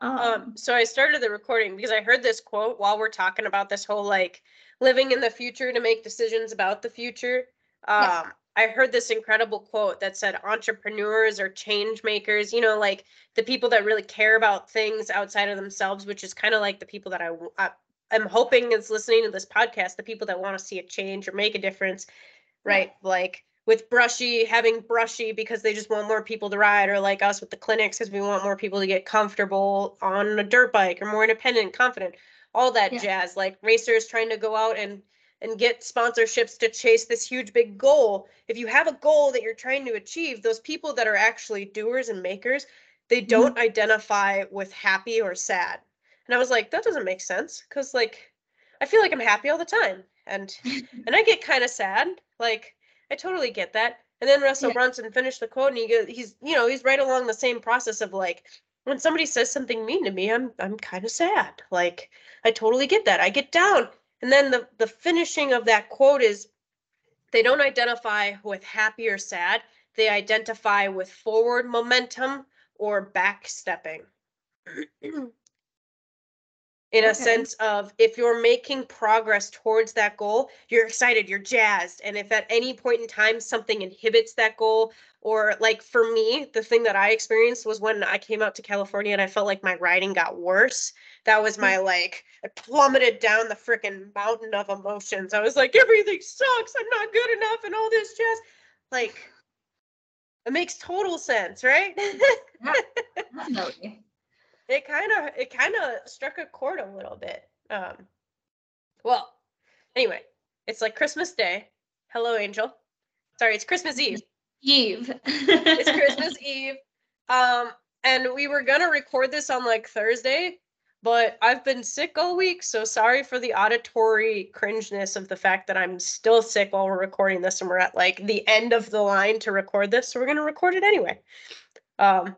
Um, Um, so I started the recording because I heard this quote while we're talking about this whole like living in the future to make decisions about the future. Um, Yeah. I heard this incredible quote that said entrepreneurs are change makers, you know, like the people that really care about things outside of themselves, which is kind of like the people that I am hoping is listening to this podcast, the people that want to see a change or make a difference, right? Like with Brushy having Brushy because they just want more people to ride, or like us with the clinics because we want more people to get comfortable on a dirt bike or more independent, confident, all that Yeah. jazz. Like racers trying to go out and and get sponsorships to chase this huge big goal. If you have a goal that you're trying to achieve, those people that are actually doers and makers, they mm-hmm. don't identify with happy or sad. And I was like, that doesn't make sense because like I feel like I'm happy all the time and and I get kind of sad. Like I totally get that. And then Russell Yeah. Brunson finished the quote and he goes, he's you know, he's right along the same process of like when somebody says something mean to me, I'm I'm kind of sad. Like I totally get that. I get down. And then the the finishing of that quote is they don't identify with happy or sad. They identify with forward momentum or backstepping. In a Okay. sense of if you're making progress towards that goal, you're excited, you're jazzed. And if at any point in time something inhibits that goal, or like for me, the thing that I experienced was when I came out to California and I felt like my riding got worse. That was hmm. my like, I plummeted down the freaking mountain of emotions. I was like, everything sucks. I'm not good enough and all this jazz. Like, it makes total sense, right? definitely. It kind of it kind of struck a chord a little bit. Um, well, anyway, it's like Christmas Day. Hello, Angel. Sorry, it's Christmas Eve. Eve. It's Christmas Eve. Um, and we were gonna record this on like Thursday, but I've been sick all week, so sorry for the auditory cringeness of the fact that I'm still sick while we're recording this, and we're at like the end of the line to record this, so we're gonna record it anyway. Um,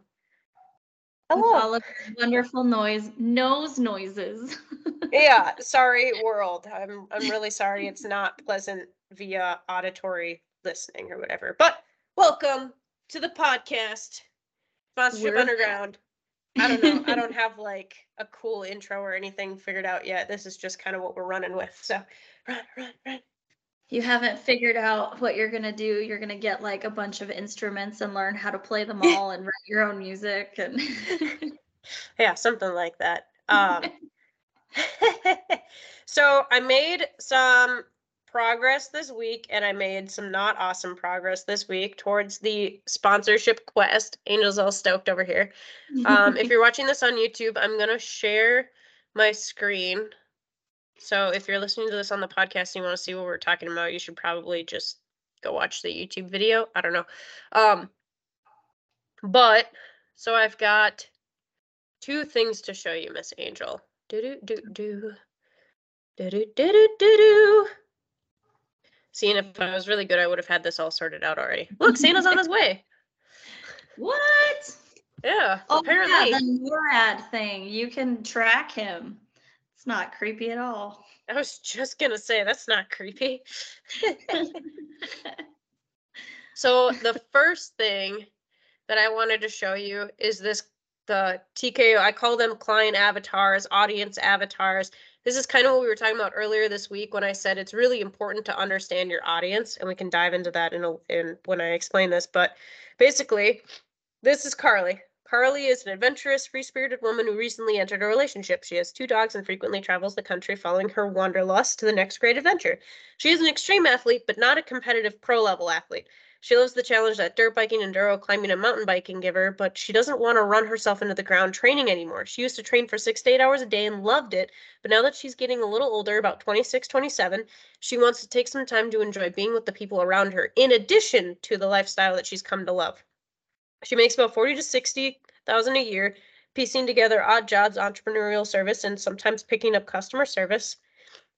hello. Oh. all of wonderful noise, nose noises. yeah sorry world. I'm i'm really sorry. It's not pleasant via auditory listening or whatever. But welcome to the podcast sponsorship We're- underground. I don't know. I don't have like a cool intro or anything figured out yet. This is just kind of what we're running with. So run run run you haven't figured out what you're gonna do. You're gonna get like a bunch of instruments and learn how to play them all and write your own music and yeah something like that um so I made some progress this week and I made some not awesome progress this week towards the sponsorship quest. Angel's all stoked over here. Um, if you're watching this on YouTube, I'm going to share my screen. So if you're listening to this on the podcast and you want to see what we're talking about, you should probably just go watch the YouTube video. I don't know. Um, but so I've got two things to show you, Miss Angel. Do do do do. Do do do do do. Seeing if I was really good, I would have had this all sorted out already. Look, Santa's on his way. what? Yeah, Oh apparently. yeah, the NORAD thing. You can track him. Not creepy at all. I was just gonna say that's not creepy. So the first thing that I wanted to show you is this the TKO. I call them client avatars, audience avatars. This is kind of what we were talking about earlier this week when I said it's really important to understand your audience, and we can dive into that in a, in when I explain this. But basically, this is Carly. Carly is an adventurous, free-spirited woman who recently entered a relationship. She has two dogs and frequently travels the country following her wanderlust to the next great adventure. She is an extreme athlete, but not a competitive pro-level athlete. She loves the challenge that dirt biking, enduro climbing, and mountain biking give her, but she doesn't want to run herself into the ground training anymore. She used to train for six to eight hours a day and loved it, but now that she's getting a little older, about 26, 27, she wants to take some time to enjoy being with the people around her, in addition to the lifestyle that she's come to love. She makes about 40 to 60,000 a year, piecing together odd jobs, entrepreneurial service, and sometimes picking up customer service.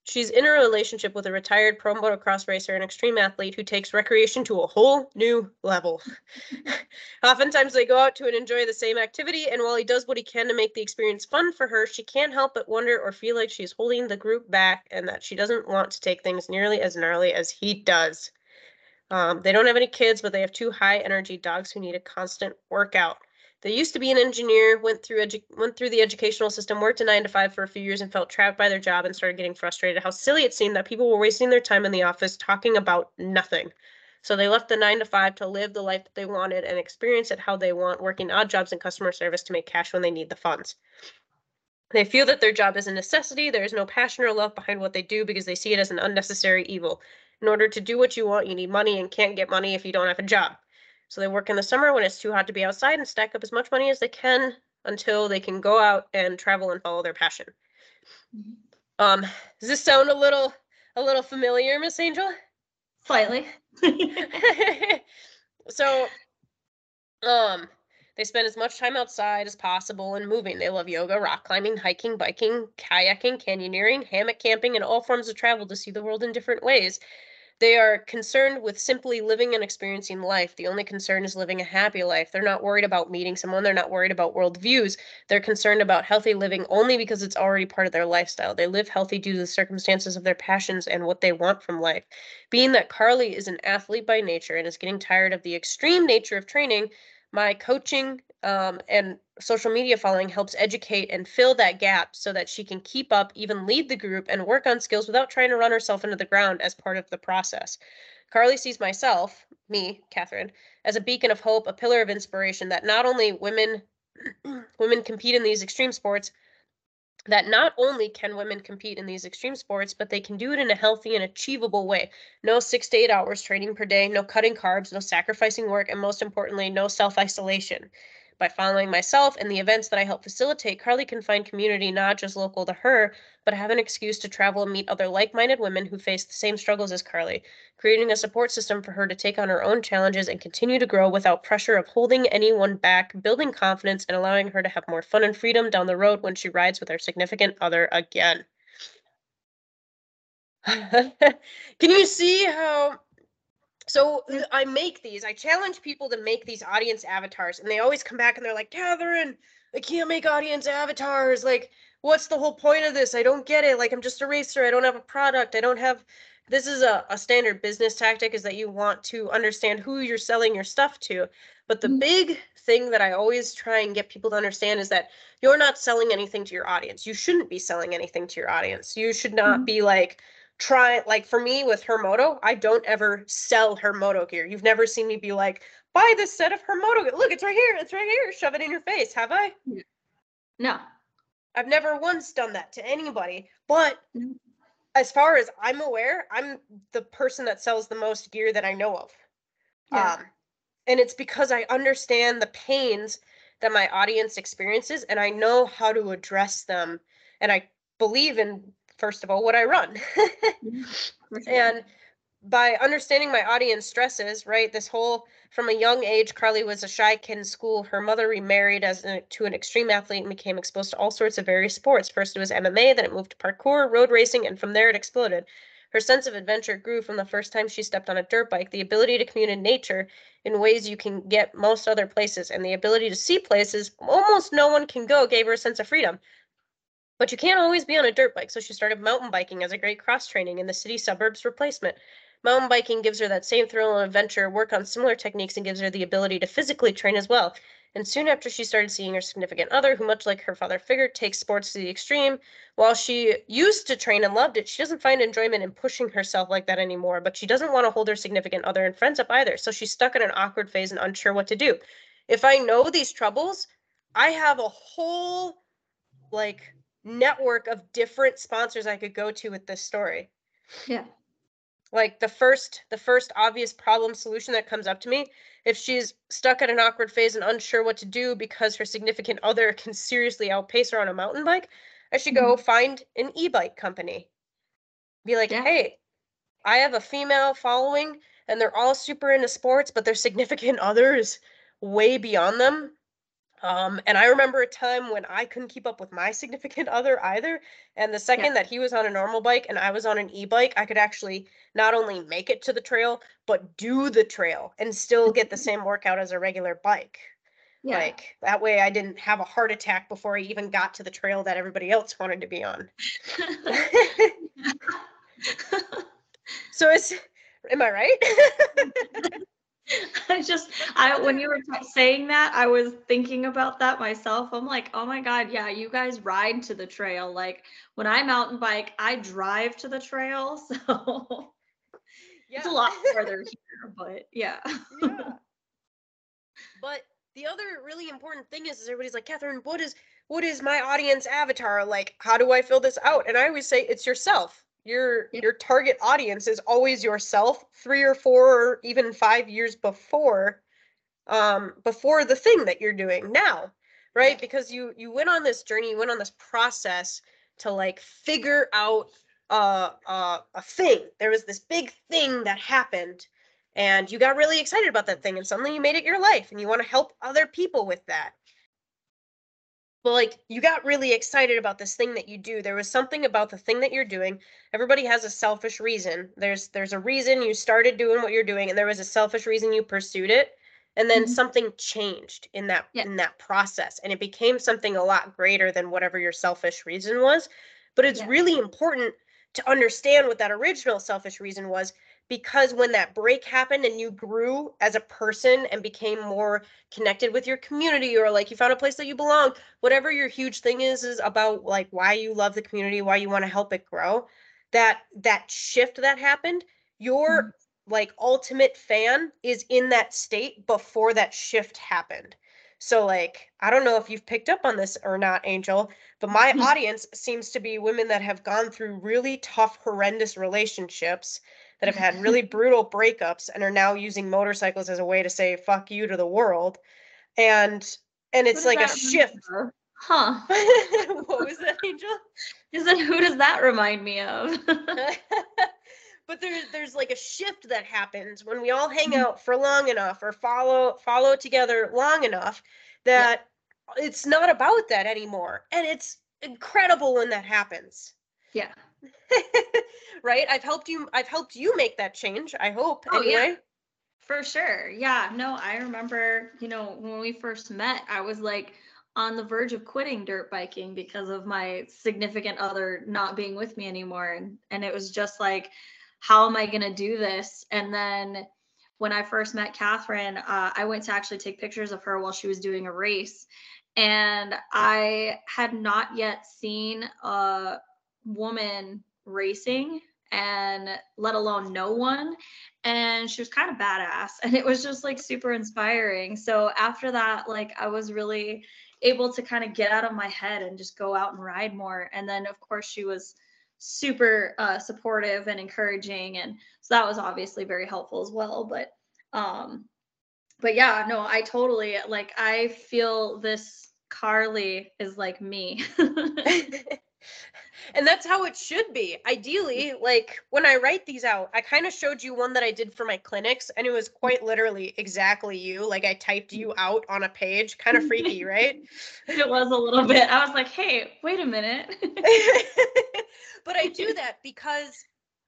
She's in a relationship with a retired pro motocross racer and extreme athlete who takes recreation to a whole new level. Oftentimes, they go out to and enjoy the same activity, and while he does what he can to make the experience fun for her, she can't help but wonder or feel like she's holding the group back and that she doesn't want to take things nearly as gnarly as he does. Um, they don't have any kids, but they have two high energy dogs who need a constant workout. They used to be an engineer, went through edu- went through the educational system, worked a nine to five for a few years, and felt trapped by their job and started getting frustrated. How silly it seemed that people were wasting their time in the office talking about nothing. So they left the nine to five to live the life that they wanted and experience it how they want, working odd jobs in customer service to make cash when they need the funds. They feel that their job is a necessity. There is no passion or love behind what they do because they see it as an unnecessary evil. In order to do what you want, you need money and can't get money if you don't have a job. So they work in the summer when it's too hot to be outside and stack up as much money as they can until they can go out and travel and follow their passion. Mhm. Um, does this sound a little a little familiar, Miss Angel? Slightly. so um they spend as much time outside as possible and moving. They love yoga, rock climbing, hiking, biking, kayaking, canyoneering, hammock camping, and all forms of travel to see the world in different ways. They are concerned with simply living and experiencing life. The only concern is living a happy life. They're not worried about meeting someone. They're not worried about worldviews. They're concerned about healthy living only because it's already part of their lifestyle. They live healthy due to the circumstances of their passions and what they want from life. Being that Carly is an athlete by nature and is getting tired of the extreme nature of training, my coaching um, and social media following helps educate and fill that gap so that she can keep up, even lead the group, and work on skills without trying to run herself into the ground as part of the process. Carly sees myself, me, Catherine, as a beacon of hope, a pillar of inspiration that not only women women compete in these extreme sports, that not only can women compete in these extreme sports, but they can do it in a healthy and achievable way. No six to eight hours training per day, no cutting carbs, no sacrificing work, and most importantly, no self isolation. By following myself and the events that I help facilitate, Carly can find community not just local to her, but have an excuse to travel and meet other like minded women who face the same struggles as Carly, creating a support system for her to take on her own challenges and continue to grow without pressure of holding anyone back, building confidence, and allowing her to have more fun and freedom down the road when she rides with her significant other again. Can you see how so I make these. I challenge people to make these audience avatars, and they always come back and they're like, Catherine, I can't make audience avatars. Like, what's the whole point of this? I don't get it. Like, I'm just a racer. I don't have a product. I don't have. This is a, a standard business tactic is that you want to understand who you're selling your stuff to. But the Mhm. big thing that I always try and get people to understand is that you're not selling anything to your audience. You shouldn't be selling anything to your audience. You should not Mhm. be like, try like for me with her moto i don't ever sell her moto gear you've never seen me be like buy this set of her moto gear look it's right here it's right here shove it in your face have i No. i've never once done that to anybody but No. as far as i'm aware i'm the person that sells the most gear that i know of Yeah. um and it's because i understand the pains that my audience experiences and i know how to address them and i believe in first of all what i run. And by understanding my audience stresses right this whole from a young age carly was a shy kid in school. Her mother remarried as a, to an extreme athlete and became exposed to all sorts of various sports. First it was mma then it moved to parkour road racing and from there it exploded. Her sense of adventure grew from the first time she stepped on a dirt bike the ability to commune in nature in ways you can get most other places and the ability to see places almost no one can go gave her a sense of freedom but you can't always be on a dirt bike, so she started mountain biking as a great cross training in the city suburbs replacement. Mountain biking gives her that same thrill and adventure, work on similar techniques, and gives her the ability to physically train as well. And soon after she started seeing her significant other, who, much like her father figure, takes sports to the extreme, while she used to train and loved it, she doesn't find enjoyment in pushing herself like that anymore. But she doesn't want to hold her significant other and friends up either, so she's stuck in an awkward phase and unsure what to do. If I know these troubles, I have a whole like network of different sponsors I could go to with this story. yeah. Like the first the first obvious problem solution that comes up to me, if she's stuck at an awkward phase and unsure what to do because her significant other can seriously outpace her on a mountain bike, I should go mm-hmm. find an e-bike company. Be like, Yeah. "Hey, I have a female following and they're all super into sports, but their significant other is way beyond them. Um, and I remember a time when I couldn't keep up with my significant other either. And the second that he was on a normal bike and I was on an e bike, I could actually not only make it to the trail, but do the trail and still get the same workout as a regular bike. Yeah. Like that way I didn't have a heart attack before I even got to the trail that everybody else wanted to be on. so it's, am I right? I just, I when you were saying that, I was thinking about that myself. I'm like, oh my god, yeah, you guys ride to the trail. Like when I mountain bike, I drive to the trail, so yeah. it's a lot further here. But yeah. yeah. But the other really important thing is, is everybody's like, Catherine, what is what is my audience avatar? Like, how do I fill this out? And I always say it's yourself your your target audience is always yourself three or four or even five years before um before the thing that you're doing now right? Because you you went on this journey you went on this process to like figure out uh, uh, a thing. There was this big thing that happened and you got really excited about that thing and suddenly you made it your life and you want to help other people with that but like you got really excited about this thing that you do there was something about the thing that you're doing everybody has a selfish reason there's there's a reason you started doing what you're doing and there was a selfish reason you pursued it and then mm-hmm. something changed in that yeah. in that process and it became something a lot greater than whatever your selfish reason was but it's yeah. really important to understand what that original selfish reason was because when that break happened and you grew as a person and became more connected with your community or like you found a place that you belong whatever your huge thing is is about like why you love the community why you want to help it grow that that shift that happened your mm-hmm. like ultimate fan is in that state before that shift happened so like i don't know if you've picked up on this or not angel but my mm-hmm. audience seems to be women that have gone through really tough horrendous relationships that have had really brutal breakups and are now using motorcycles as a way to say fuck you to the world. And and it's like a shift. huh. What was that angel? Is it who does that remind me of? But there's there's like a shift that happens when we all hang mm-hmm. out for long enough or follow follow together long enough that yeah. it's not about that anymore. And it's incredible when that happens. Yeah right? I've helped you I've helped you make that change, I hope. Oh, anyway. Yeah. For sure. Yeah. No, I remember, you know, when we first met, I was like on the verge of quitting dirt biking because of my significant other not being with me anymore. And and it was just like, how am I gonna do this? And then when I first met Catherine, uh, I went to actually take pictures of her while she was doing a race. And I had not yet seen a woman racing and let alone no one. And she was kind of badass and it was just like super inspiring. So after that like i was really able to kind of get out of my head and just go out and ride more. And then of course she was super uh, supportive and encouraging and so that was obviously very helpful as well. But um but yeah no i totally like i feel this carly is like me and that's how it should be. Ideally like when i write these out i kind of showed you one that i did for my clinics and it was quite literally exactly you like i typed you out on a page kind of freaky right? It was a little bit. I was like hey wait a minute. But i do that because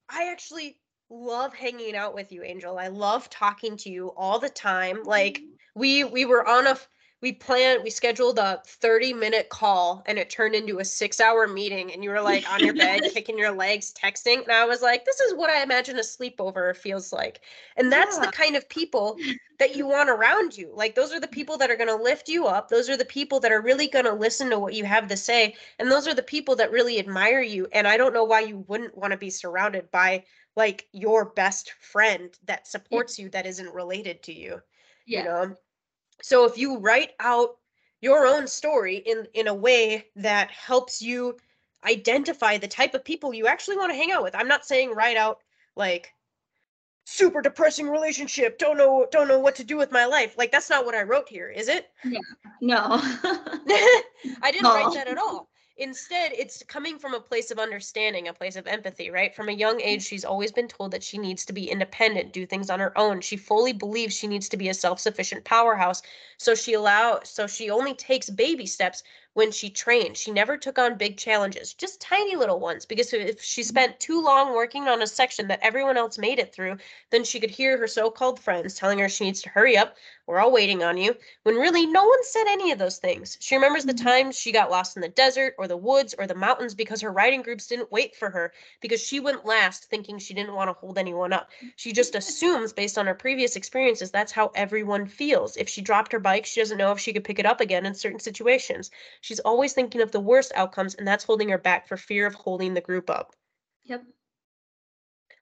i actually love hanging out with you angel. I love talking to you all the time. Like mm-hmm. we we were on a we planned we scheduled a 30 minute call and it turned into a six hour meeting and you were like on your bed kicking your legs texting. And i was like this is what i imagine a sleepover feels like. And that's yeah. the kind of people that you want around you. Like those are the people that are going to lift you up. Those are the people that are really going to listen to what you have to say. And those are the people that really admire you. And i don't know why you wouldn't want to be surrounded by like your best friend that supports yeah. you that isn't related to you yeah. you know so if you write out your own story in in a way that helps you identify the type of people you actually want to hang out with. I'm not saying write out like super depressing relationship, don't know don't know what to do with my life. Like that's not what I wrote here, is it? Yeah. No. I didn't no. write that at all. Instead, it's coming from a place of understanding, a place of empathy, right? From a young mm. age, she's always been told that she needs to be independent, do things on her own. She fully believes she needs to be a self-sufficient powerhouse. So she allow so she only takes baby steps, when she trained. She never took on big challenges, just tiny little ones. Because if she mm-hmm. spent too long working on a section that everyone else made it through, then she could hear her so called friends telling her she needs to hurry up. We're all waiting on you. When really no one said any of those things. She remembers the mm-hmm. times she got lost in the desert or the woods or the mountains because her riding groups didn't wait for her because she went last thinking she didn't want to hold anyone up. Mm-hmm. She just assumes, based on her previous experiences, that's how everyone feels. If she dropped her bike, she doesn't know if she could pick it up again in certain situations. She's always thinking of the worst outcomes, and that's holding her back for fear of holding the group up. Yep.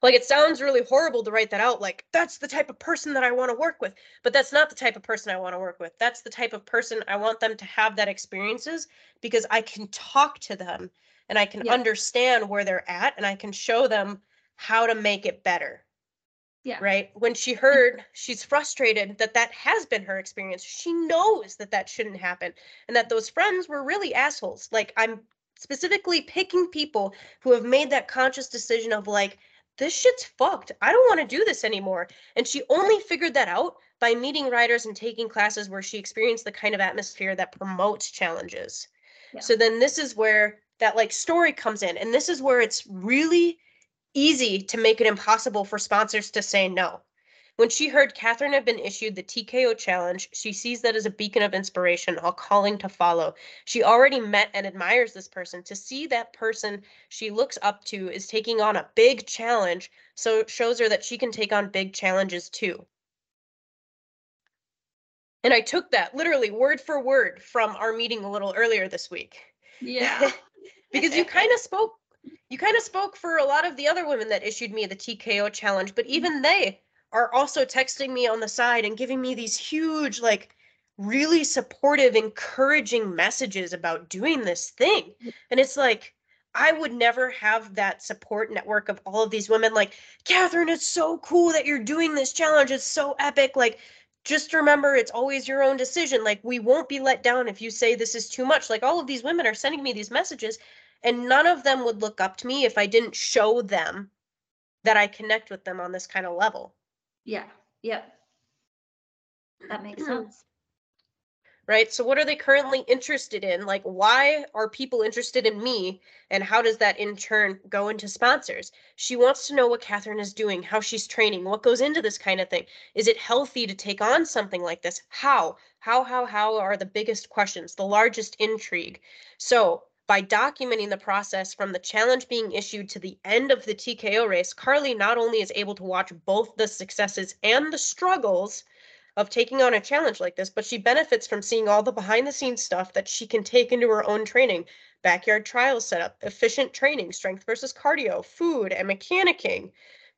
Like it sounds really horrible to write that out, like that's the type of person that I want to work with, but that's not the type of person I want to work with. That's the type of person I want them to have that experiences because I can talk to them and I can Yeah. understand where they're at and I can show them how to make it better Yeah. right? When she heard she's frustrated that that has been her experience. She knows that that shouldn't happen and that those friends were really assholes. Like i'm specifically picking people who have made that conscious decision of like this shit's fucked. I don't want to do this anymore. And she only figured that out by meeting writers and taking classes where she experienced the kind of atmosphere that promotes challenges. Yeah. so then this is where that like story comes in. And this is where it's really easy to make it impossible for sponsors to say no. When she heard Catherine had been issued the TKO challenge, she sees that as a beacon of inspiration, a calling to follow. She already met and admires this person. To see that person she looks up to is taking on a big challenge, so it shows her that she can take on big challenges too. And I took that literally word for word from our meeting a little earlier this week Yeah. because you kind of spoke you kind of spoke for a lot of the other women that issued me the TKO challenge, but even mm-hmm. they are also texting me on the side and giving me these huge, like, really supportive, encouraging messages about doing this thing. Mm-hmm. And it's like, I would never have that support network of all of these women. Like, Catherine, it's so cool that you're doing this challenge. It's so epic. Like, just remember, it's always your own decision. Like, we won't be let down if you say this is too much. Like, all of these women are sending me these messages, and none of them would look up to me if I didn't show them that I connect with them on this kind of level. Yeah. Yep. That makes sense. right? So, what are they currently interested in? Like, why are people interested in me? And how does that in turn go into sponsors? She wants to know what Catherine is doing, how she's training, what goes into this kind of thing. Is it healthy to take on something like this? How? How, how, how are the biggest questions, the largest intrigue? So, by documenting the process from the challenge being issued to the end of the TKO race, Carly not only is able to watch both the successes and the struggles of taking on a challenge like this, but she benefits from seeing all the behind the scenes stuff that she can take into her own training backyard trial setup, efficient training, strength versus cardio, food, and mechanicking.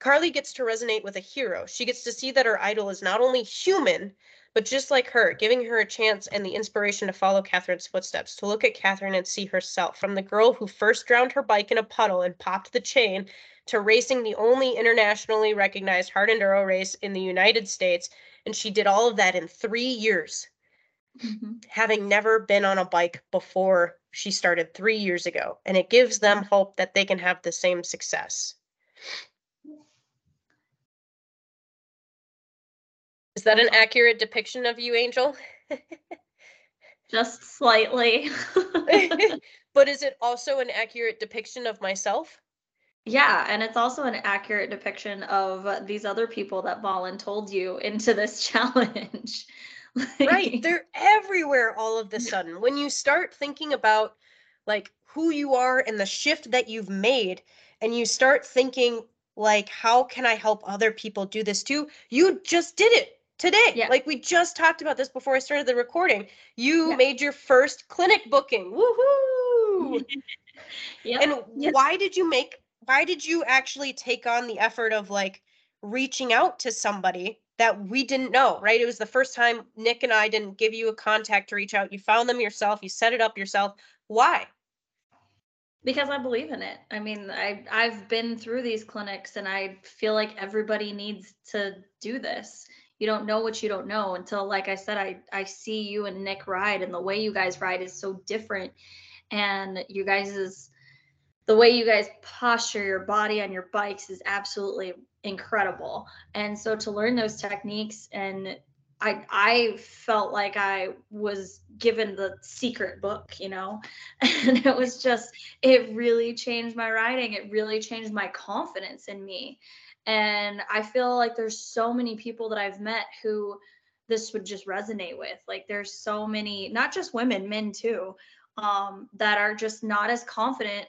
Carly gets to resonate with a hero. She gets to see that her idol is not only human, but just like her, giving her a chance and the inspiration to follow Catherine's footsteps, to look at Catherine and see herself. From the girl who first drowned her bike in a puddle and popped the chain to racing the only internationally recognized hard enduro race in the United States. And she did all of that in three years, Mhm. having never been on a bike before she started three years ago. And it gives them hope that they can have the same success. Is that an accurate depiction of you, Angel? Just slightly. but is it also an accurate depiction of myself? yeah, and it's also an accurate depiction of these other people that voluntold you into this challenge. Right. They're everywhere all of the sudden. When you start thinking about like who you are and the shift that you've made, and you start thinking like, how can I help other people do this too? You just did it today. Yeah. Like we just talked about this before I started the recording. You Yeah. made your first clinic booking. Woohoo! Yep. And Yep. why did you make why did you actually take on the effort of like reaching out to somebody that we didn't know, right? It was the first time Nick and I didn't give you a contact to reach out. You found them yourself, you set it up yourself. Why? because I believe in it. I mean, I I've been through these clinics and I feel like everybody needs to do this. You don't know what you don't know until like I said I I see you and Nick ride and the way you guys ride is so different and you guys is the way you guys posture your body on your bikes is absolutely incredible. And so to learn those techniques and I I felt like I was given the secret book, you know, and it was just it really changed my riding. It really changed my confidence in me, and I feel like there's so many people that I've met who this would just resonate with. Like there's so many, not just women, men too, um, that are just not as confident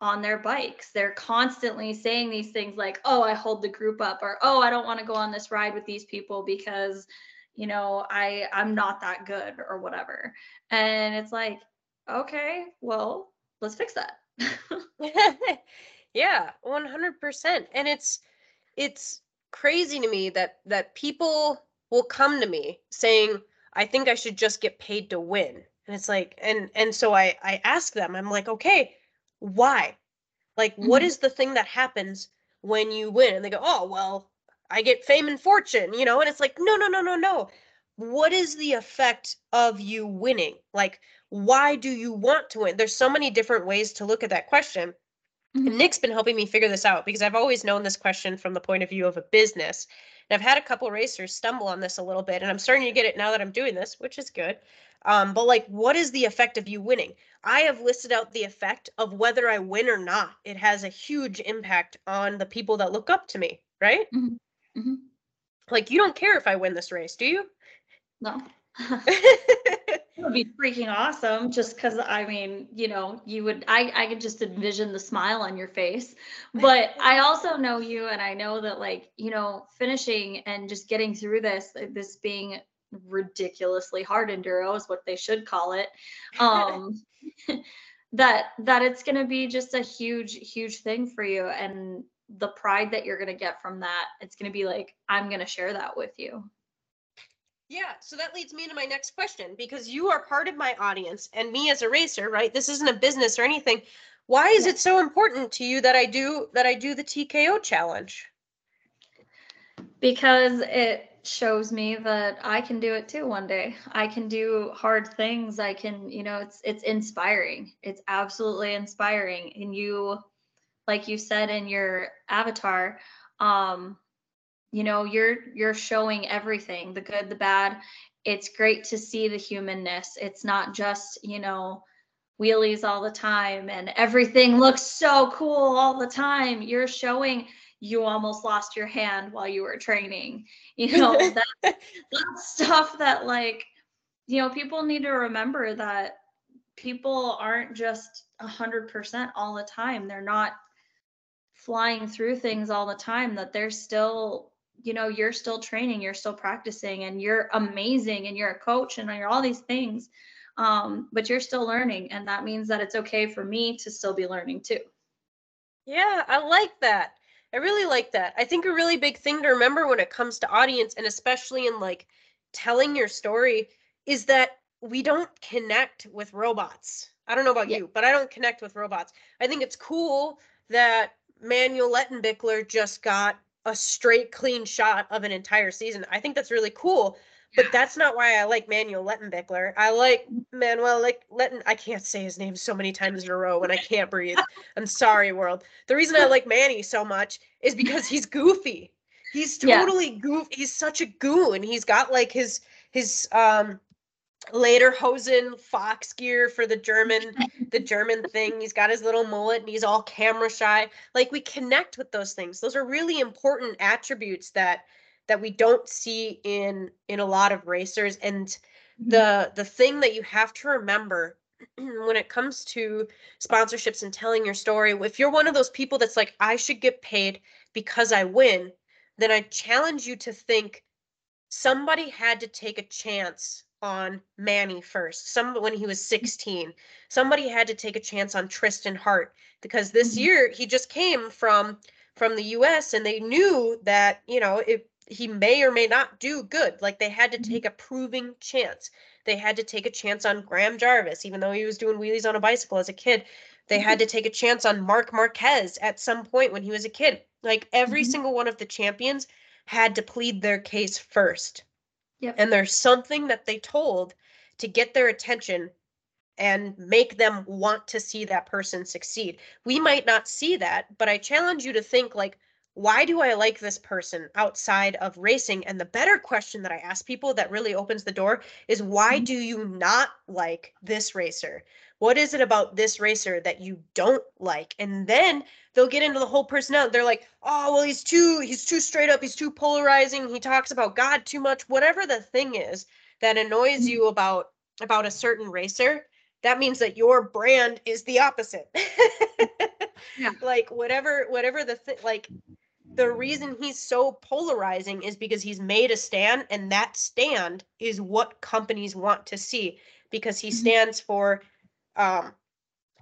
on their bikes. They're constantly saying these things like, oh, I hold the group up, or oh, I don't want to go on this ride with these people because, you know, I I'm not that good or whatever. And it's like, okay, well, let's fix that. yeah, 100%. And it's it's crazy to me that that people will come to me saying, I think I should just get paid to win. And it's like, and and so I I ask them, I'm like, okay, why? Like, mm-hmm. what is the thing that happens when you win? And they go, oh, well, I get fame and fortune, you know? And it's like, no, no, no, no, no. What is the effect of you winning? Like, why do you want to win? There's so many different ways to look at that question. Mm-hmm. Nick's been helping me figure this out because I've always known this question from the point of view of a business. And I've had a couple racers stumble on this a little bit, and I'm starting to get it now that I'm doing this, which is good. Um, but like, what is the effect of you winning? I have listed out the effect of whether I win or not. It has a huge impact on the people that look up to me, right? Mm-hmm. Mm-hmm. Like, you don't care if I win this race, do you? No. it would be freaking awesome just because I mean, you know, you would I I could just envision the smile on your face. But I also know you and I know that like, you know, finishing and just getting through this, this being ridiculously hard enduro is what they should call it um that that it's going to be just a huge huge thing for you and the pride that you're going to get from that it's going to be like i'm going to share that with you yeah so that leads me to my next question because you are part of my audience and me as a racer right this isn't a business or anything why is it so important to you that i do that i do the tko challenge because it shows me that I can do it too one day. I can do hard things. I can, you know, it's it's inspiring. It's absolutely inspiring. And you like you said in your avatar, um you know, you're you're showing everything, the good, the bad. It's great to see the humanness. It's not just, you know, wheelies all the time and everything looks so cool all the time. You're showing you almost lost your hand while you were training. You know, that, that stuff that like, you know, people need to remember that people aren't just a hundred percent all the time. They're not flying through things all the time, that they're still, you know, you're still training, you're still practicing and you're amazing and you're a coach and you're all these things. Um, but you're still learning. And that means that it's okay for me to still be learning too. Yeah, I like that. I really like that. I think a really big thing to remember when it comes to audience and especially in like telling your story is that we don't connect with robots. I don't know about yeah. you, but I don't connect with robots. I think it's cool that Manuel Lettenbichler just got a straight clean shot of an entire season. I think that's really cool. But that's not why I like Manuel Lettenbichler. I like Manuel like Letten. I can't say his name so many times in a row when I can't breathe. I'm sorry, world. The reason I like Manny so much is because he's goofy. He's totally yeah. goof. He's such a goon. He's got like his his um lederhosen fox gear for the german the german thing. He's got his little mullet and he's all camera shy. Like we connect with those things. Those are really important attributes that that we don't see in in a lot of racers. And mm-hmm. the the thing that you have to remember when it comes to sponsorships and telling your story if you're one of those people that's like I should get paid because I win then I challenge you to think somebody had to take a chance on Manny first. Some when he was 16. Somebody had to take a chance on Trystan Hart because this mm-hmm. year he just came from from the US and they knew that, you know, if he may or may not do good. Like they had to mm-hmm. take a proving chance. They had to take a chance on Graham Jarvis, even though he was doing wheelies on a bicycle as a kid. They had mm-hmm. to take a chance on Marc Marquez at some point when he was a kid. Like every single one of the champions had to plead their case first. Yep. And there's something that they told to get their attention and make them want to see that person succeed. We might not see that, but I challenge you to think like why do I like this person outside of racing? And the better question that I ask people that really opens the door is why Mhm. do you not like this racer? What is it about this racer that you don't like? And then they'll get into the whole personality. They're like, oh, well, he's too, he's too straight up, he's too polarizing, he talks about God too much, whatever the thing is that annoys Mhm. you about about a certain racer, that means that your brand is the opposite. Yeah. Like whatever, whatever the thing, like the reason he's so polarizing is because he's made a stand and that stand is what companies want to see because he Mhm. stands for um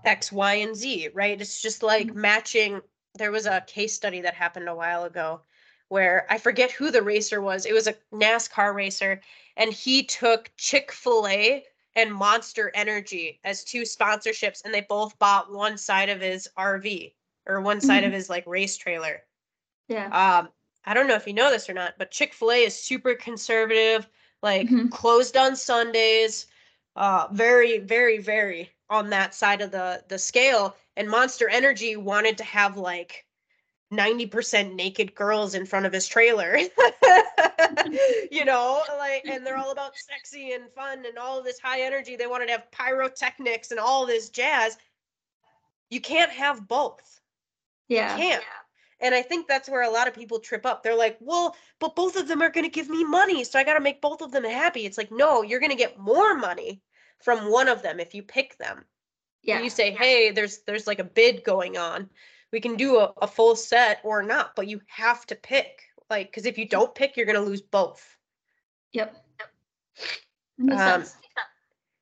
x y and z right it's just like Mhm. matching there was a case study that happened a while ago where i forget who the racer was it was a nascar racer and he took chick-fil-a and monster energy as two sponsorships and they both bought one side of his rv or one side of Mhm. his like race trailer Yeah. um, I don't know if you know this or not, but Chick fil A is super conservative, like Mhm. closed on Sundays, uh, very, very, very on that side of the the scale. And Monster Energy wanted to have like 90% naked girls in front of his trailer. you know, like and they're all about sexy and fun and all this high energy. They wanted to have pyrotechnics and all this jazz. You can't have both Yeah. You can't. And I think that's where a lot of people trip up. They're like, well, but both of them are going to give me money. So I got to make both of them happy. It's like, no, you're going to get more money from one of them if you pick them. Yeah. And you say, hey, there's there's like a bid going on. We can do a, a full set or not, but you have to pick. Like, because if you don't pick, you're going to lose both. Yep. Makes Um.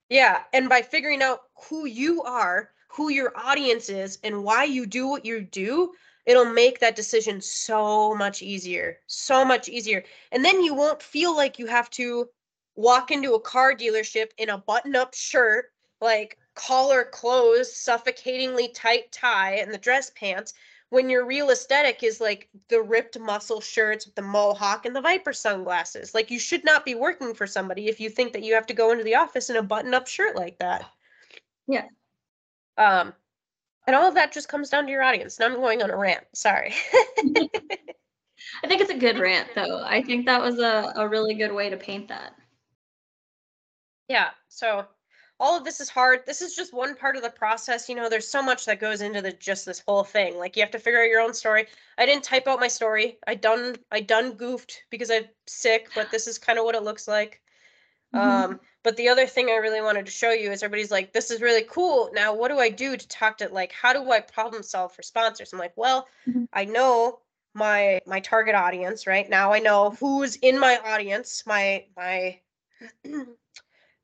Yeah. And by figuring out who you are, who your audience is, and why you do what you do, it'll make that decision so much easier. So much easier. And then you won't feel like you have to walk into a car dealership in a button up shirt, like collar closed, suffocatingly tight tie, and the dress pants. When your real aesthetic is like the ripped muscle shirts with the mohawk and the Viper sunglasses. Like, you should not be working for somebody if you think that you have to go into the office in a button up shirt like that. Yeah. Um, and all of that just comes down to your audience. Now I'm going on a rant. Sorry. I think it's a good rant, though. I think that was a, a really good way to paint that. Yeah. So all of this is hard. This is just one part of the process. You know, there's so much that goes into the just this whole thing. Like you have to figure out your own story. I didn't type out my story. I done I done goofed because I'm sick, but this is kind of what it looks like. Mhm. Um, but the other thing I really wanted to show you is everybody's like, this is really cool. Now, what do I do to talk to like, how do I problem solve for sponsors? I'm like, well, Mhm. I know my my target audience, right? Now I know who's in my audience, my my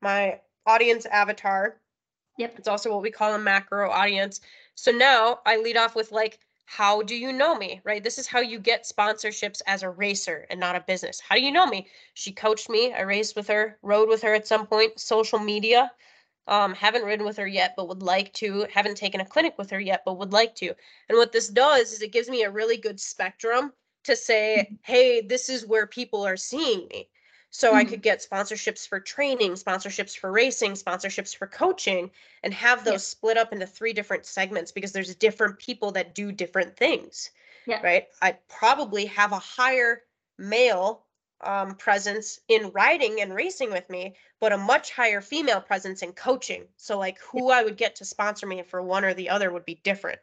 my audience avatar. Yep. It's also what we call a macro audience. So now I lead off with like, how do you know me? Right? This is how you get sponsorships as a racer and not a business. How do you know me? She coached me. I raced with her, rode with her at some point, social media. Um, haven't ridden with her yet, but would like to. Haven't taken a clinic with her yet, but would like to. And what this does is it gives me a really good spectrum to say, hey, this is where people are seeing me. So I Mhm. could get sponsorships for training, sponsorships for racing, sponsorships for coaching, and have Yeah. those split up into three different segments because there's different people that do different things. Yeah. Right. I probably have a higher male um, presence in riding and racing with me, but a much higher female presence in coaching. So, like, who I would get to sponsor me for one or the other would be different.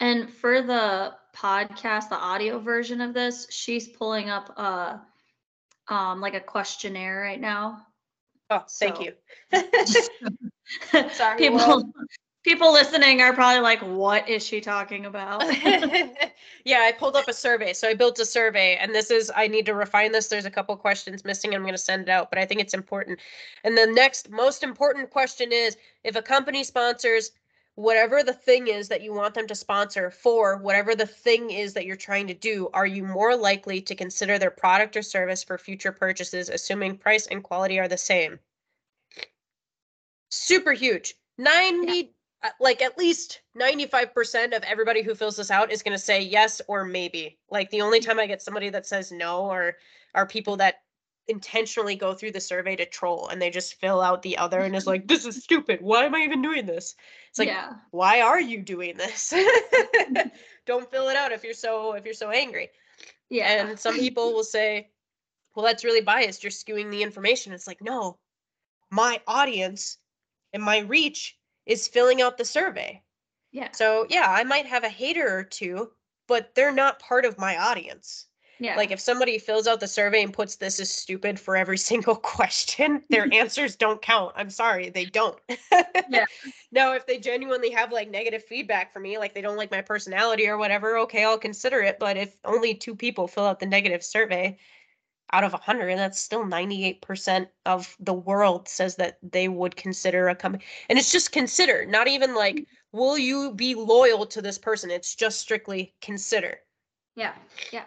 And for the podcast, the audio version of this, she's pulling up a um like a questionnaire right now. Oh, thank So- you. Sorry, people people listening are probably like, what is she talking about? yeah, I pulled up a survey. So I built a survey, and this is, I need to refine this. There's a couple questions missing. I'm going to send it out, but I think it's important. And the next most important question is if a company sponsors whatever the thing is that you want them to sponsor for whatever the thing is that you're trying to do, are you more likely to consider their product or service for future purchases, assuming price and quality are the same? Super huge. 90, uh, like at least 95% of everybody who fills this out is going to say yes or maybe. Like the only time I get somebody that says no are are people that intentionally go through the survey to troll and they just fill out the other and is like, this is stupid. Why am I even doing this? It's like, yeah. why are you doing this? Don't fill it out if you're so if you're so angry. Yeah. And some people will say, well, that's really biased. You're skewing the information. It's like, no, my audience and my reach is filling out the survey. yeah. So yeah, I might have a hater or two, but they're not part of my audience. Yeah. Like if somebody fills out the survey and puts this is stupid for every single question, their answers don't count. I'm sorry, they don't. Yeah. Now, if they genuinely have like negative feedback for me, like they don't like my personality or whatever, okay, I'll consider it. But if only two people fill out the negative survey out of 100, that's still 98% of the world says that they would consider a company. And it's just consider, not even like, mm. will you be loyal to this person? It's just strictly consider. yeah. Yeah.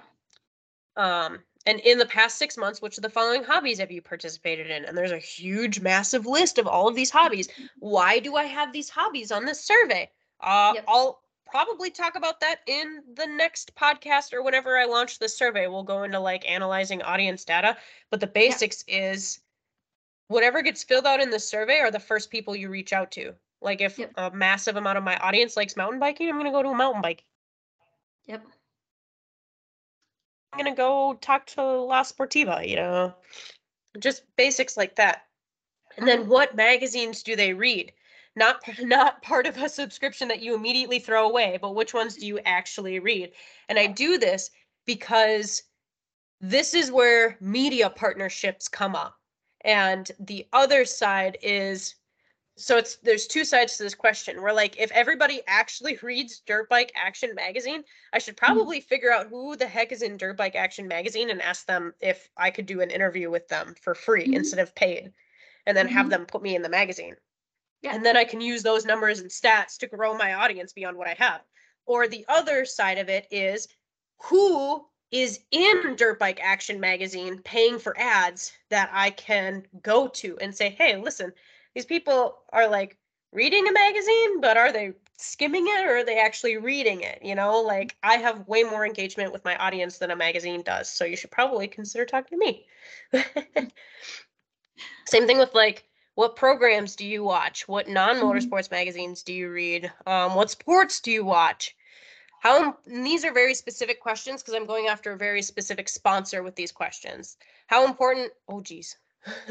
Um, and in the past six months, which of the following hobbies have you participated in? And there's a huge, massive list of all of these hobbies. Why do I have these hobbies on this survey? Uh, Yep. I'll probably talk about that in the next podcast or whenever I launch the survey. We'll go into like analyzing audience data. But the basics is whatever gets filled out in the survey are the first people you reach out to. Like if Yep. a massive amount of my audience likes mountain biking, I'm going to go to a mountain bike. Yep. I'm gonna go talk to La Sportiva, you know, just basics like that. And then oh. what magazines do they read? Not not part of a subscription that you immediately throw away, but which ones do you actually read? And I do this because this is where media partnerships come up. And the other side is so it's there's two sides to this question. Where like if everybody actually reads Dirt Bike Action magazine, I should probably figure out who the heck is in Dirt Bike Action magazine and ask them if I could do an interview with them for free Mhm. instead of paid, and then have Mhm. them put me in the magazine. Yeah. And then I can use those numbers and stats to grow my audience beyond what I have. Or the other side of it is who is in Dirt Bike Action magazine paying for ads that I can go to and say, hey, listen, these people are like reading a magazine, but are they skimming it or are they actually reading it? You know, like I have way more engagement with my audience than a magazine does. So you should probably consider talking to me. Same thing with like, what programs do you watch? What non motorsports magazines do you read? Um, what sports do you watch? How these are very specific questions because I'm going after a very specific sponsor with these questions. How important? Oh, geez.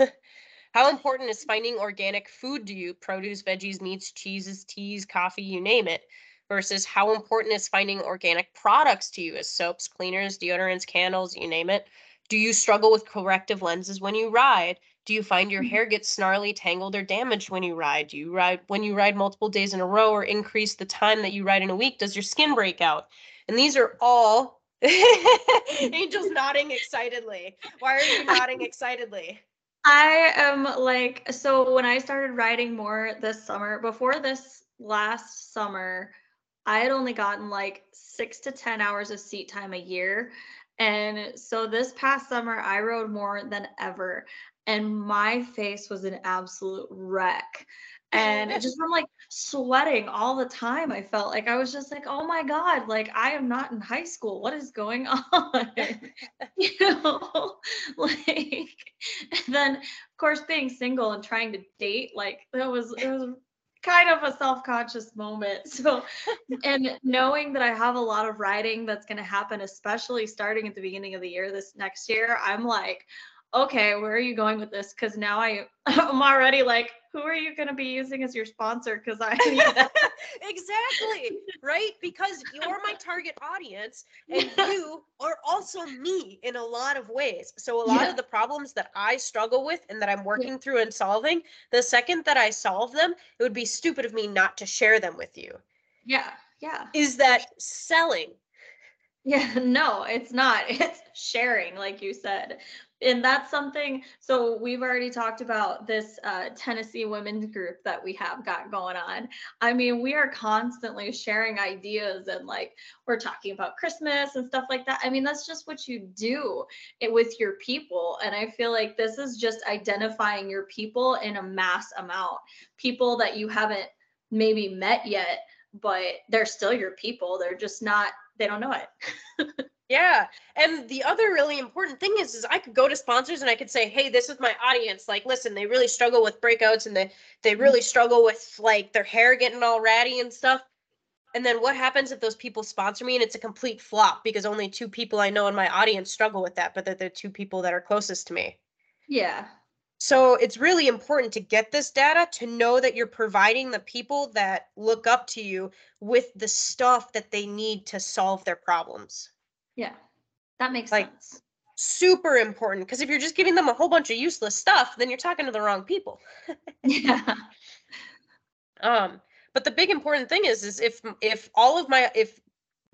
How important is finding organic food to you? Produce, veggies, meats, cheeses, teas, coffee, you name it. Versus how important is finding organic products to you as soaps, cleaners, deodorants, candles, you name it. Do you struggle with corrective lenses when you ride? Do you find your Mhm. hair gets snarly, tangled, or damaged when you ride? Do you ride when you ride multiple days in a row or increase the time that you ride in a week? Does your skin break out? And these are all Angel's nodding excitedly. Why are you nodding excitedly? I am like, so when I started riding more this summer, before this last summer, I had only gotten like six to 10 hours of seat time a year. And so this past summer, I rode more than ever. And my face was an absolute wreck. And it just from like sweating all the time, I felt like I was just like, oh my God, like I am not in high school. What is going on? you know, like, and then of course being single and trying to date, like that was it was kind of a self-conscious moment. So, and knowing that I have a lot of writing that's going to happen, especially starting at the beginning of the year this next year, I'm like, okay, where are you going with this? Because now I I'm already like, who are you going to be using as your sponsor? Because I need that. exactly right because you're my target audience and you are also me in a lot of ways so a lot Yeah. of the problems that i struggle with and that i'm working through and solving the second that i solve them it would be stupid of me not to share them with you yeah, yeah. is that selling Yeah, no, it's not. It's sharing, like you said. And that's something. So we've already talked about this uh, Tennessee women's group that we have got going on. I mean, we are constantly sharing ideas and like we're talking about Christmas and stuff like that. I mean, that's just what you do it with your people. And I feel like this is just identifying your people in a mass amount. People that you haven't maybe met yet, but they're still your people. They're just not, they don't know it. Yeah. And the other really important thing is is I could go to sponsors and I could say, "Hey, this is my audience. Like, listen, they really struggle with breakouts and they they Mm-hmm. really struggle with like their hair getting all ratty and stuff." And then what happens if those people sponsor me and it's a complete flop because only two people I know in my audience struggle with that, but they're the two people that are closest to me. Yeah. So it's really important to get this data to know that you're providing the people that look up to you with the stuff that they need to solve their problems. Yeah. That makes Like- sense. super important because if you're just giving them a whole bunch of useless stuff then you're talking to the wrong people Yeah. um but the big important thing is is if if all of my if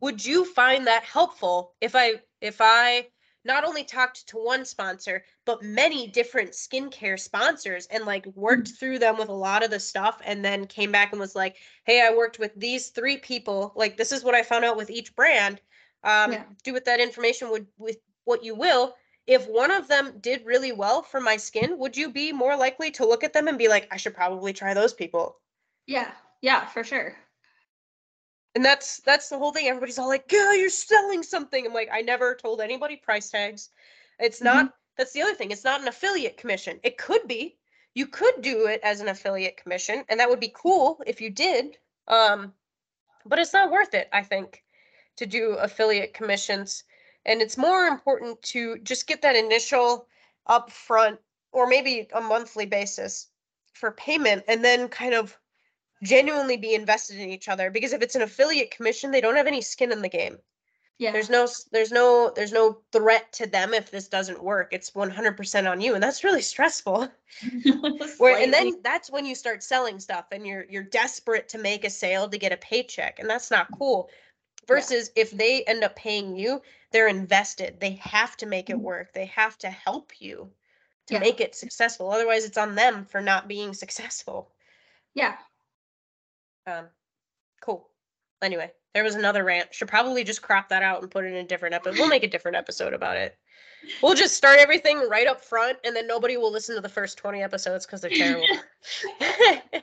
would you find that helpful if i if i not only talked to one sponsor but many different skincare sponsors and like worked through them with a lot of the stuff and then came back and was like hey i worked with these three people like this is what i found out with each brand um Yeah. do with that information with with what you will if one of them did really well for my skin would you be more likely to look at them and be like i should probably try those people Yeah. Yeah, for sure. And that's that's the whole thing. Everybody's all like yeah you're selling something. I'm like i never told anybody price tags. It's not that's the other thing. It's not an affiliate commission. It could be. You could do it as an affiliate commission and that would be cool if you did um but it's not worth it i think to do affiliate commissions. And it's more important to just get that initial upfront or maybe a monthly basis for payment and then kind of genuinely be invested in each other because if it's an affiliate commission they don't have any skin in the game. Yeah. there's no there's no there's no threat to them if this doesn't work. It's 100% on you and that's really stressful. Where and then that's when you start selling stuff and you're you're desperate to make a sale to get a paycheck and that's not cool. Versus if they end up paying you they're invested. They have to make it Mhm. work. They have to help you to Yeah. make it successful. Otherwise it's on them for not being successful. Yeah. Um cool. Anyway there was another rant. Should probably just crop that out and put it in a different episode we'll make a different episode about it. We'll just start everything right up front and then nobody will listen to the first 20 episodes because they're terrible.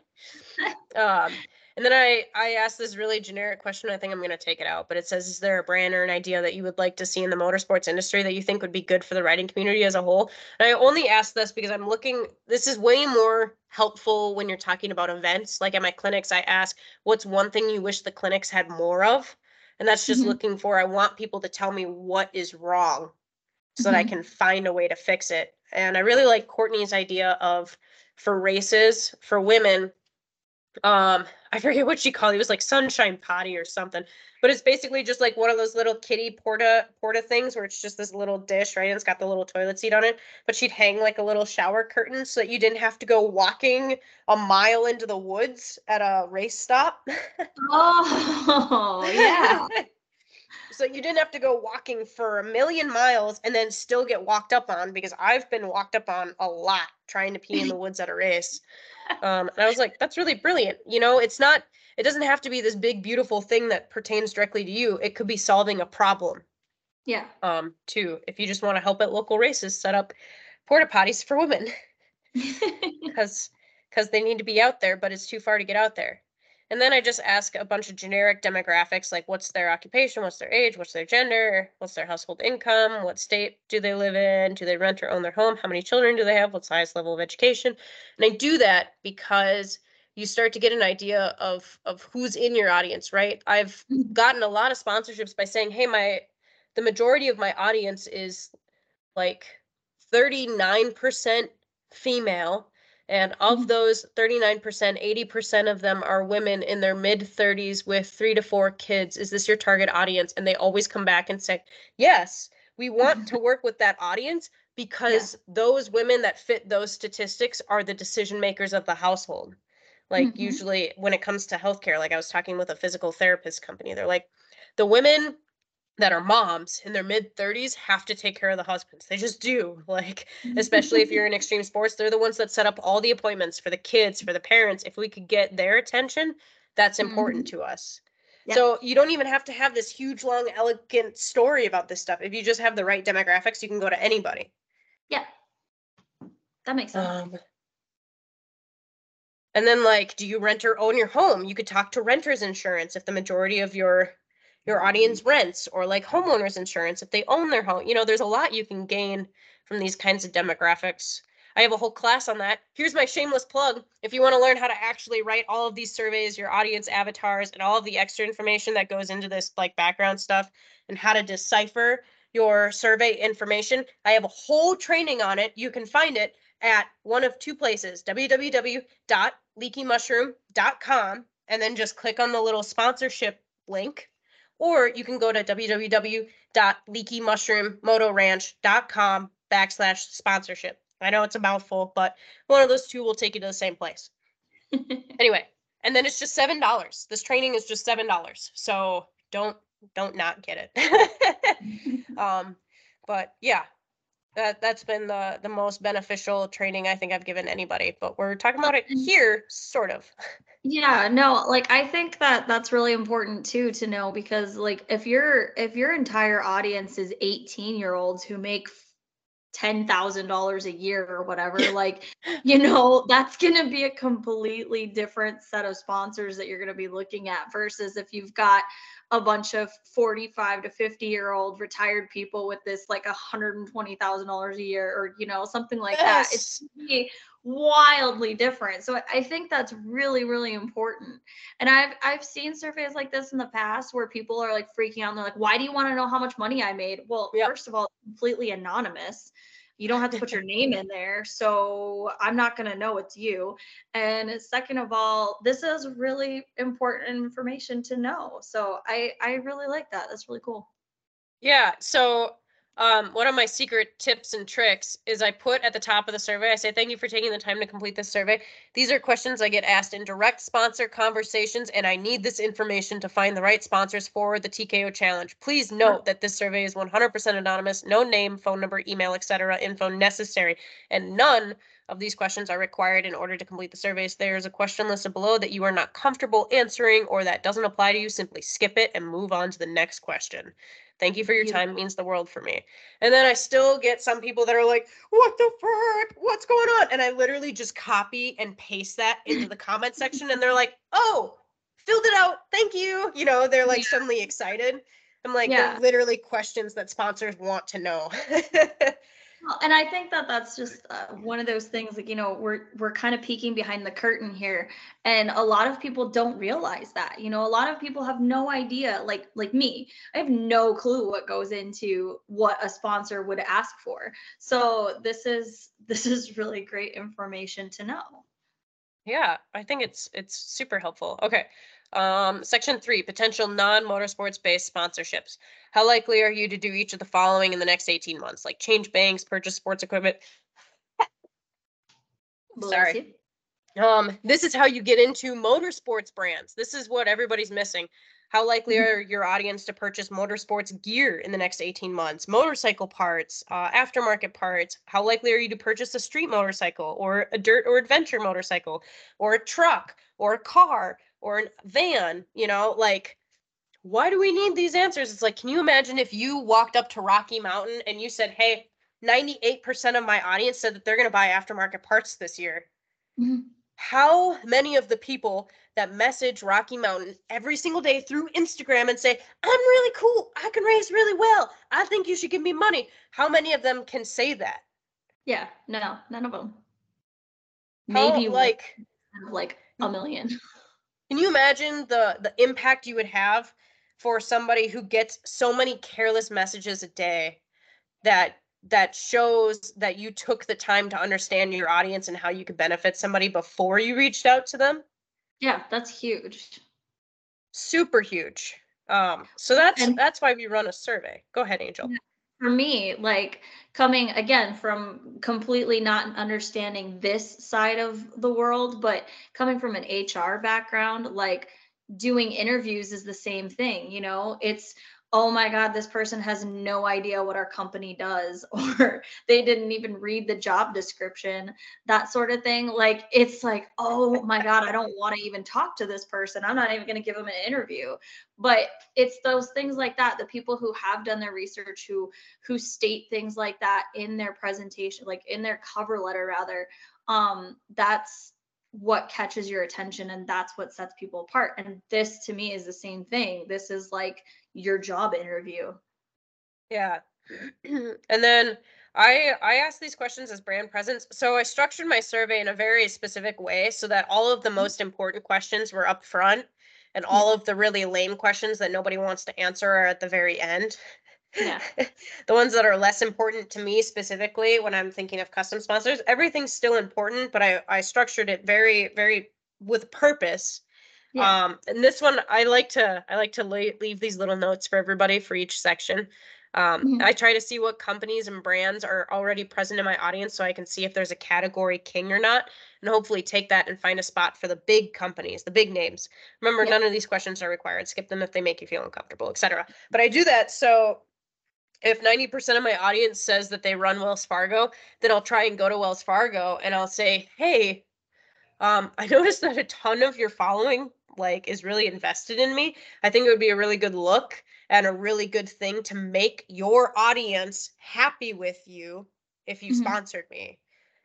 Um and then I I asked this really generic question. I think I'm going to take it out, but it says, "Is there a brand or an idea that you would like to see in the motorsports industry that you think would be good for the riding community as a whole?" And I only ask this because I'm looking. This is way more helpful when you're talking about events. Like at my clinics, I ask, "What's one thing you wish the clinics had more of?" And that's just Mhm. looking for. I want people to tell me what is wrong, so that I Mhm. can find a way to fix it. And I really like Courtney's idea of for races for women um i forget what she called it. It was like sunshine potty or something. But it's basically just like one of those little kitty porta porta things where it's just this little dish right? And it's got the little toilet seat on it. But she'd hang like a little shower curtain so that you didn't have to go walking a mile into the woods at a race stop. Oh, yeah. so you didn't have to go walking for a million miles and then still get walked up on because I've been walked up on a lot trying to pee in the woods at a race. Um, and I was like, that's really brilliant. You know, it's not, it doesn't have to be this big, beautiful thing that pertains directly to you. It could be solving a problem Yeah. um, too. If you just want to help at local races, set up porta potties for women because because they need to be out there, but it's too far to get out there. And then I just ask a bunch of generic demographics like what's their occupation, what's their age, what's their gender, what's their household income, what state do they live in, do they rent or own their home, how many children do they have, what's the highest level of education. And I do that because you start to get an idea of of who's in your audience, right? I've Mhm. gotten a lot of sponsorships by saying, "Hey, my the majority of my audience is like 39% female and of those 39%, 80% of them are women in their mid 30s with three to four kids. Is this your target audience? And they always come back and say, Yes, we want to work with that audience because those women that fit those statistics are the decision makers of the household. Like, Mhm. usually when it comes to healthcare, like I was talking with a physical therapist company, they're like, the women that are moms in their mid 30s have to take care of the husbands. They just do. Like, especially if you're in extreme sports they're the ones that set up all the appointments for the kids for the parents if we could get their attention that's important to us so you don't even have to have this huge long elegant story about this stuff if you just have the right demographics you can go to anybody yeah. That makes sense. um, and then like do you rent or own your home you could talk to renters insurance if the majority of your your audience rents or like homeowners insurance if they own their home. You know, there's a lot you can gain from these kinds of demographics. I have a whole class on that. Here's my shameless plug. If you want to learn how to actually write all of these surveys, your audience avatars, and all of the extra information that goes into this like background stuff and how to decipher your survey information, I have a whole training on it. You can find it at one of two places www.leakymushroom.com and then just click on the little sponsorship link or you can go to www.leakymushroommotoranch.com backslash sponsorship. I know it's a mouthful, but one of those two will take you to the same place. anyway, and then it's just seven dollars. This training is just seven dollars. So don't don't not get it. um, but yeah, that that's been the the most beneficial training I think I've given anybody. But we're talking about it here, sort of. Yeah, no, like I think that that's really important too to know because like if your if your entire audience is 18 year olds who make ten thousand dollars a year or whatever like you know that's going to be a completely different set of sponsors that you're going to be looking at versus if you've got a bunch of 45 to 50 year old retired people with this like $120,000 a year or you know something like yes. that it's wildly different. So i think that's really really important. And i've i've seen surveys like this in the past where people are like freaking out and they're like why do you want to know how much money i made? Well yep. first of all completely anonymous you don't have to put your name in there so i'm not going to know it's you. And second of all this is really important information to know. So i i really like that. That's really cool. Yeah so um, one of my secret tips and tricks is I put at the top of the survey, I say, thank you for taking the time to complete this survey. These are questions I get asked in direct sponsor conversations, and I need this information to find the right sponsors for the TKO challenge. Please note that this survey is 100% anonymous, no name, phone number, email, etc. info necessary, and none of these questions are required in order to complete the surveys. There is a question listed below that you are not comfortable answering or that doesn't apply to you. Simply skip it and move on to the next question. Thank you for your time. It means the world for me. And then I still get some people that are like, what the frick? What's going on? And I literally just copy and paste that into the comment section. And they're like, oh, filled it out. Thank you. You know, they're like yeah. suddenly excited. I'm like, yeah. literally questions that sponsors want to know. Well, and I think that that's just uh, one of those things like you know we're we're kind of peeking behind the curtain here and a lot of people don't realize that you know a lot of people have no idea like like me I have no clue what goes into what a sponsor would ask for. So this is this is really great information to know. Yeah I think it's it's super helpful. Okay um, section three, potential non-motorsports based sponsorships. How likely are you to do each of the following in the next 18 months? Like change banks, purchase sports equipment. Sorry. Um, this is how you get into motorsports brands. This is what everybody's missing. How likely mm-hmm. are your audience to purchase motorsports gear in the next 18 months? Motorcycle parts, uh, aftermarket parts. How likely are you to purchase a street motorcycle or a dirt or adventure motorcycle or a truck or a car? Or a van, you know, like why do we need these answers? It's like, can you imagine if you walked up to Rocky Mountain and you said, "Hey, 98% of my audience said that they're going to buy aftermarket parts this year." Mm-hmm. How many of the people that message Rocky Mountain every single day through Instagram and say, "I'm really cool. I can raise really well. I think you should give me money." How many of them can say that? Yeah, no, none of them. Maybe like like a million. Can you imagine the the impact you would have for somebody who gets so many careless messages a day that that shows that you took the time to understand your audience and how you could benefit somebody before you reached out to them? Yeah, that's huge. Super huge. Um, so that's and, that's why we run a survey. Go ahead, Angel. For me, like coming again from completely not understanding this side of the world, but coming from an HR background, like doing interviews is the same thing. You know, it's oh my god this person has no idea what our company does or they didn't even read the job description that sort of thing. Like it's like oh my god i don't want to even talk to this person. I'm not even going to give them an interview. But it's those things like that the people who have done their research who who state things like that in their presentation like in their cover letter rather um that's what catches your attention and that's what sets people apart. And this to me is the same thing. This is like your job interview yeah and then I I asked these questions as brand presence. So I structured my survey in a very specific way so that all of the mm-hmm. most important questions were up front and all of the really lame questions that nobody wants to answer are at the very end. Yeah. the ones that are less important to me specifically when I'm thinking of custom sponsors, everything's still important, but I I structured it very very with purpose. Yeah. Um and this one I like to I like to leave these little notes for everybody for each section. Um, mm-hmm. I try to see what companies and brands are already present in my audience so I can see if there's a category king or not, and hopefully take that and find a spot for the big companies, the big names. Remember, yeah. none of these questions are required. Skip them if they make you feel uncomfortable, etc. But I do that so if 90% of my audience says that they run Wells Fargo, then I'll try and go to Wells Fargo and I'll say, hey, um, I noticed that a ton of your following like is really invested in me. I think it would be a really good look and a really good thing to make your audience happy with you if you mm-hmm. sponsored me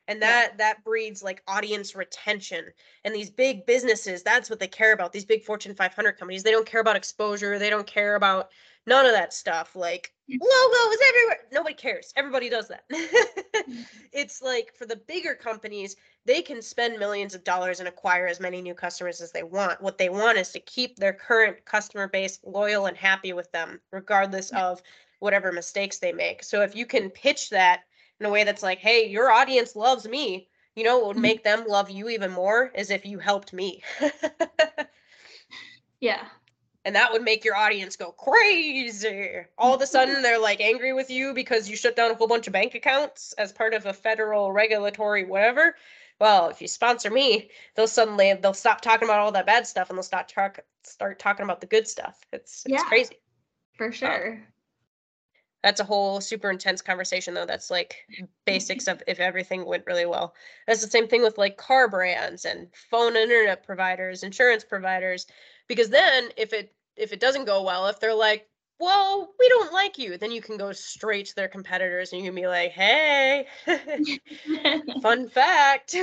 and that yeah. that breeds like audience retention and these big businesses that's what they care about these big fortune 500 companies they don't care about exposure they don't care about none of that stuff like mm. logos everywhere nobody cares everybody does that mm-hmm. it's like for the bigger companies they can spend millions of dollars and acquire as many new customers as they want what they want is to keep their current customer base loyal and happy with them regardless mm. of whatever mistakes they make so if you can pitch that in a way that's like, hey, your audience loves me. You know, what would mm. make them love you even more is if you helped me. yeah. And that would make your audience go crazy. All of a sudden, they're like angry with you because you shut down a whole bunch of bank accounts as part of a federal regulatory whatever. Well, if you sponsor me, they'll suddenly they'll stop talking about all that bad stuff and they'll start talk start talking about the good stuff. It's it's yeah, crazy. For sure. Um, that's a whole super intense conversation though that's like basics of if everything went really well that's the same thing with like car brands and phone internet providers insurance providers because then if it if it doesn't go well if they're like well we don't like you then you can go straight to their competitors and you can be like hey fun fact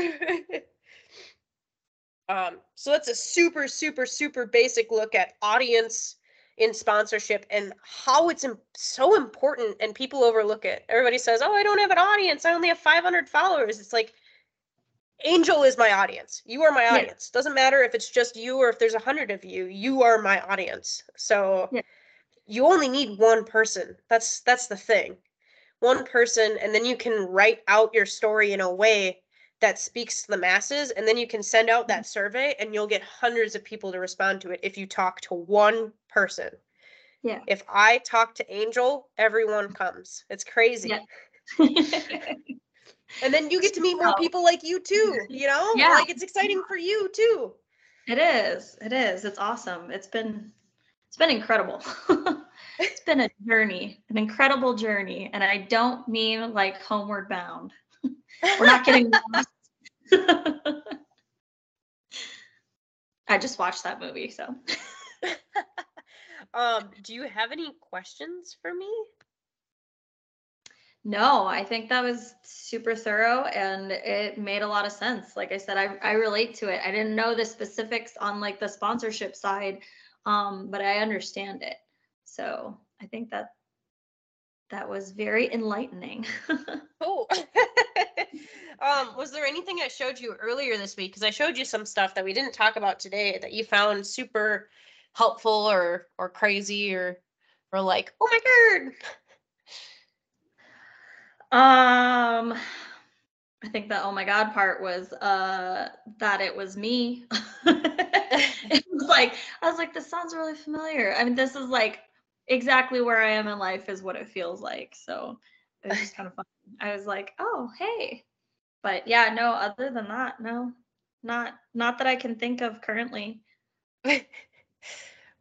um so that's a super super super basic look at audience in sponsorship and how it's so important and people overlook it. Everybody says, "Oh, I don't have an audience. I only have 500 followers." It's like Angel is my audience. You are my yeah. audience. Doesn't matter if it's just you or if there's a hundred of you. You are my audience. So yeah. you only need one person. That's that's the thing. One person, and then you can write out your story in a way that speaks to the masses and then you can send out that mm-hmm. survey and you'll get hundreds of people to respond to it if you talk to one person yeah if i talk to angel everyone comes it's crazy yeah. and then you get to meet more people like you too you know yeah. like it's exciting for you too it is it is it's awesome it's been it's been incredible it's been a journey an incredible journey and i don't mean like homeward bound we're not getting lost. I just watched that movie, so. um, do you have any questions for me? No, I think that was super thorough and it made a lot of sense. Like I said, I, I relate to it. I didn't know the specifics on like the sponsorship side, um, but I understand it. So I think that that was very enlightening. oh. um, was there anything I showed you earlier this week? Because I showed you some stuff that we didn't talk about today that you found super helpful or or crazy or or like, oh my god. Um I think the oh my god part was uh that it was me. it was like I was like, this sounds really familiar. I mean, this is like exactly where I am in life is what it feels like. So it was just kind of fun. I was like, oh, hey. But yeah, no, other than that, no. Not not that I can think of currently.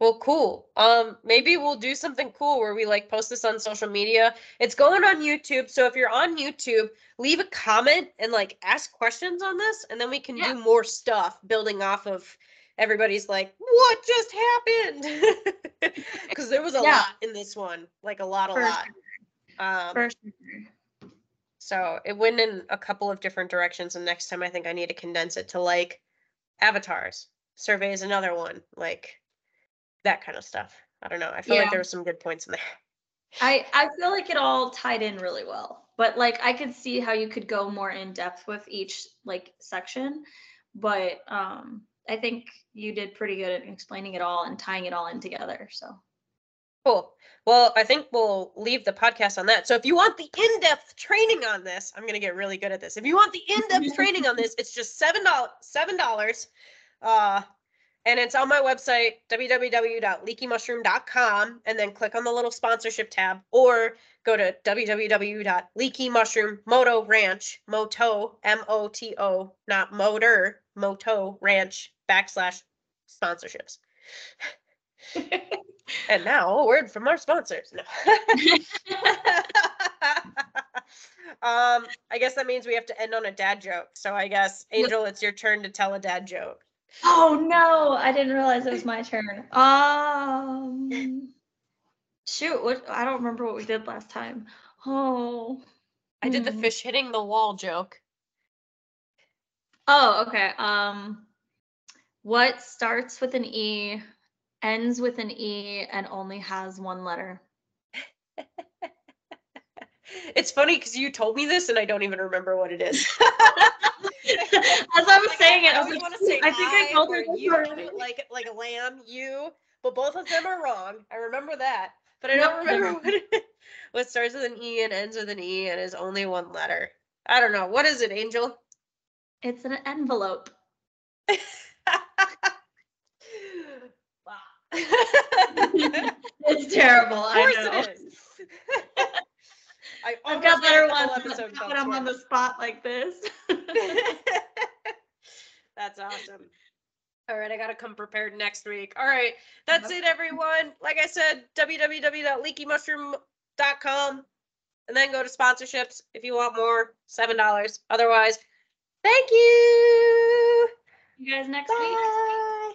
well, cool. Um maybe we'll do something cool where we like post this on social media. It's going on YouTube, so if you're on YouTube, leave a comment and like ask questions on this and then we can yeah. do more stuff building off of everybody's like, what just happened? Because there was a yeah. lot in this one, like a lot, a For lot. Sure. Um, For sure. So it went in a couple of different directions, and next time I think I need to condense it to like avatars. Survey is another one, like that kind of stuff. I don't know. I feel like there were some good points in there. I I feel like it all tied in really well. But like I could see how you could go more in depth with each like section, but um I think you did pretty good at explaining it all and tying it all in together. So Cool. Well, I think we'll leave the podcast on that. So if you want the in-depth training on this, I'm gonna get really good at this. If you want the in-depth training on this, it's just seven dollars. Seven dollars. Uh, and it's on my website www.leakymushroom.com, and then click on the little sponsorship tab, or go to www.leakymushroom.moto ranch moto m o t o not motor moto ranch backslash sponsorships. And now a word from our sponsors. No. um, I guess that means we have to end on a dad joke. So I guess Angel, it's your turn to tell a dad joke. Oh no, I didn't realize it was my turn. Um shoot, what I don't remember what we did last time. Oh. I did the hmm. fish hitting the wall joke. Oh, okay. Um what starts with an E, ends with an E, and only has one letter? It's funny because you told me this and I don't even remember what it is. As I was Like, saying it, I, always was like, say I think I called her you, already. like like a lamb, you, but both of them are wrong. I remember that, but I don't remember what it, what starts with an E and ends with an E and is only one letter. I don't know. What is it, Angel? It's an envelope. It's terrible. Of I course know. it is. I I've got better ones. episode but called When I'm on the spot like this. That's awesome. All right, I gotta come prepared next week. All right, that's it, everyone. Like I said, www.leakymushroom.com, and then go to sponsorships if you want more. Seven dollars. Otherwise, thank you. you guys next week. Bye.